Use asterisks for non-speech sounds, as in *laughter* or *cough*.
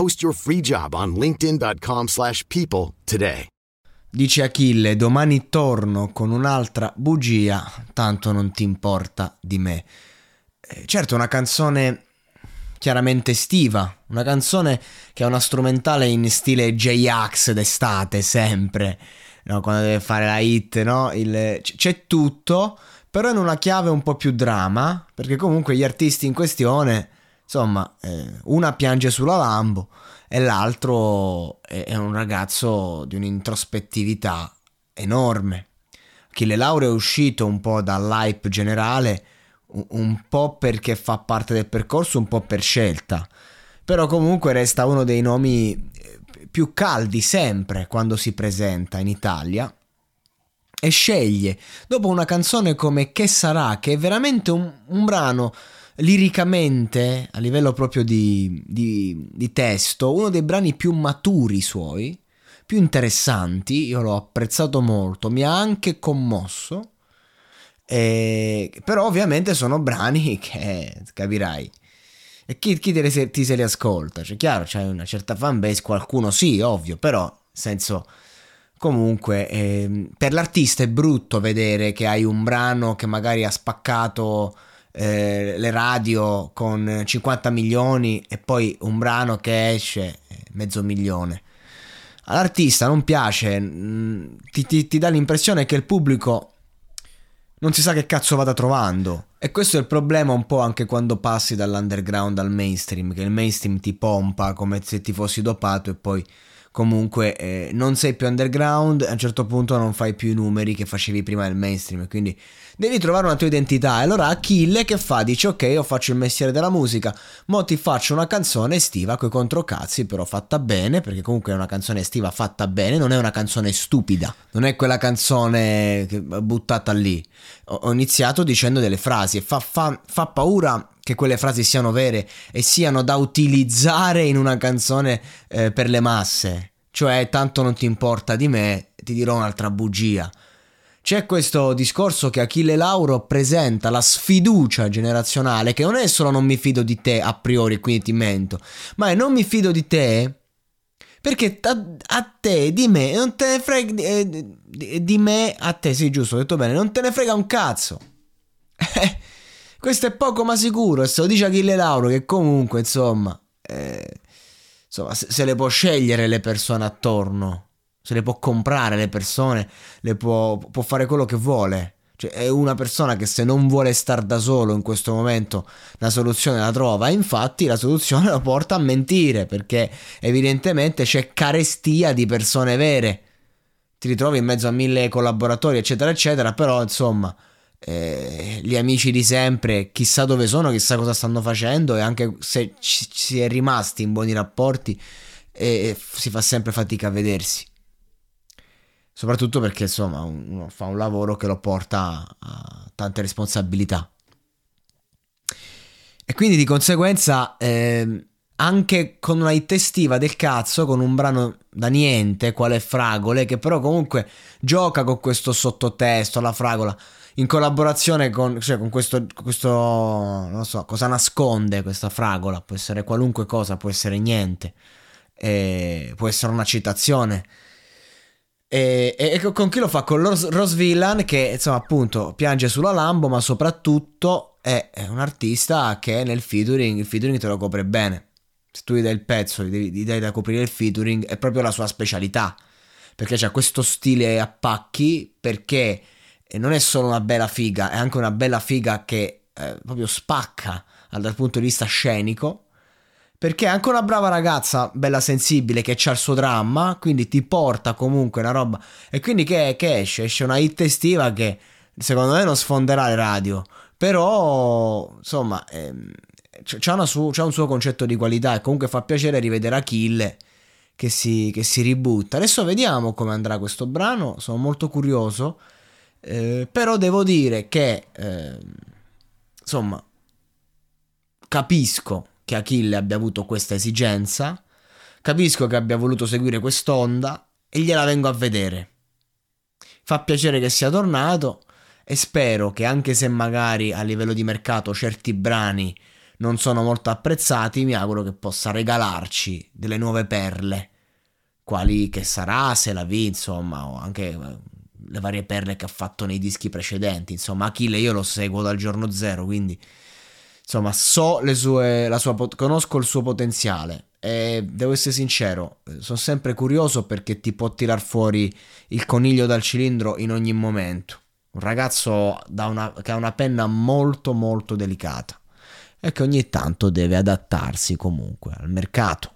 Post your free job on linkedin.com/people slash people today. Dice Achille, domani torno con un'altra bugia, tanto non ti importa di me. Eh, certo, una canzone chiaramente estiva, una canzone che è una strumentale in stile J-Ax d'estate, sempre, no? quando deve fare la hit, no? Il, c'è tutto, però in una chiave un po' più drama, perché comunque gli artisti in questione, insomma, eh, una piange sulla Lambo e l'altro è, è un ragazzo di un'introspettività enorme. Achille Lauro è uscito un po' dall'hype generale, un- un po' perché fa parte del percorso, un po' per scelta. Però comunque resta uno dei nomi eh, più caldi sempre quando si presenta in Italia e sceglie, dopo una canzone come Che sarà, che è veramente un, un brano liricamente, a livello proprio di, di- di testo, uno dei brani più maturi suoi, più interessanti, io l'ho apprezzato molto, mi ha anche commosso, e- però ovviamente sono brani *laughs* che, capirai, e chi, chi te se- ti se li ascolta? Cioè, chiaro, c'è una certa fanbase, qualcuno sì, ovvio, però, nel senso, comunque, ehm, per l'artista è brutto vedere che hai un brano che magari ha spaccato eh, le radio con 50 milioni e poi un brano che esce eh, mezzo milione. All'artista non piace, mh, ti, ti- ti dà l'impressione che il pubblico non si sa che cazzo vada trovando. E questo è il problema un po' anche quando passi dall'underground al mainstream, che il mainstream ti pompa come se ti fossi dopato e poi comunque eh, non sei più underground, a un certo punto non fai più i numeri che facevi prima del mainstream, quindi devi trovare una tua identità. E allora Achille che fa? Dice ok, io faccio il mestiere della musica, mo ti faccio una canzone estiva coi controcazzi, però fatta bene, perché comunque è una canzone estiva fatta bene, non è una canzone stupida, non è quella canzone buttata lì. Ho, ho iniziato dicendo delle frasi e fa, fa- fa paura che quelle frasi siano vere e siano da utilizzare in una canzone eh, per le masse. Cioè, tanto non ti importa di me, ti dirò un'altra bugia. C'è questo discorso che Achille Lauro presenta la sfiducia generazionale, che non è solo non mi fido di te a priori, quindi ti mento, ma è non mi fido di te perché a, a te di me non te ne frega di, eh, di- di me a te, sì giusto, ho detto bene, non te ne frega un cazzo. *laughs* Questo è poco ma sicuro, e se lo dice Achille Lauro che comunque, insomma, eh, insomma, se, se le può scegliere le persone attorno, se le può comprare le persone, le può, può fare quello che vuole. Cioè, è una persona che se non vuole star da solo in questo momento la soluzione la trova. Infatti la soluzione *laughs* lo porta a mentire perché evidentemente c'è carestia di persone vere. Ti ritrovi in mezzo a mille collaboratori, eccetera, eccetera. Però insomma, eh, gli amici di sempre, chissà dove sono, chissà cosa stanno facendo. E anche se ci, si è rimasti in buoni rapporti, eh, si fa sempre fatica a vedersi. Soprattutto perché insomma uno fa un lavoro che lo porta a tante responsabilità. E quindi di conseguenza ehm, anche con una hit estiva del cazzo, con un brano da niente, quale Fragole, che però comunque gioca con questo sottotesto, la fragola, in collaborazione con, cioè, con questo, questo, non so, cosa nasconde questa fragola, può essere qualunque cosa, può essere niente, e può essere una citazione. E, e, con chi lo fa? Con Rose, Rose Villan che insomma appunto piange sulla Lambo ma soprattutto è, è un artista che nel featuring il featuring te lo copre bene se tu gli dai il pezzo, gli dai da coprire il featuring, è proprio la sua specialità. Perché c'ha questo stile a pacchi, perché non è solo una bella figa, è anche una bella figa che eh, proprio spacca dal punto di vista scenico. Perché è anche una brava ragazza, bella sensibile, che ha il suo dramma, quindi ti porta comunque una roba. E quindi che, che esce? Esce una hit estiva che secondo me non sfonderà le radio. Però, insomma, ehm, c'ha, su, c'ha, un suo concetto di qualità e comunque fa piacere rivedere Achille che si, che si ributta. Adesso vediamo come andrà questo brano, sono molto curioso, eh, però devo dire che, eh, insomma, capisco che Achille abbia avuto questa esigenza, capisco che abbia voluto seguire quest'onda e gliela vengo a vedere. Fa piacere che sia tornato e spero che anche se magari a livello di mercato certi brani non sono molto apprezzati, mi auguro che possa regalarci delle nuove perle, quali che sarà, se la vi, insomma, o anche eh, le varie perle che ha fatto nei dischi precedenti. Insomma, Achille io lo seguo dal giorno zero, quindi insomma, so le sue, la sua, conosco il suo potenziale. E devo essere sincero, eh, sono sempre curioso perché ti può tirar fuori il coniglio dal cilindro in ogni momento. Un ragazzo una, che ha una penna molto molto delicata e che ogni tanto deve adattarsi comunque al mercato.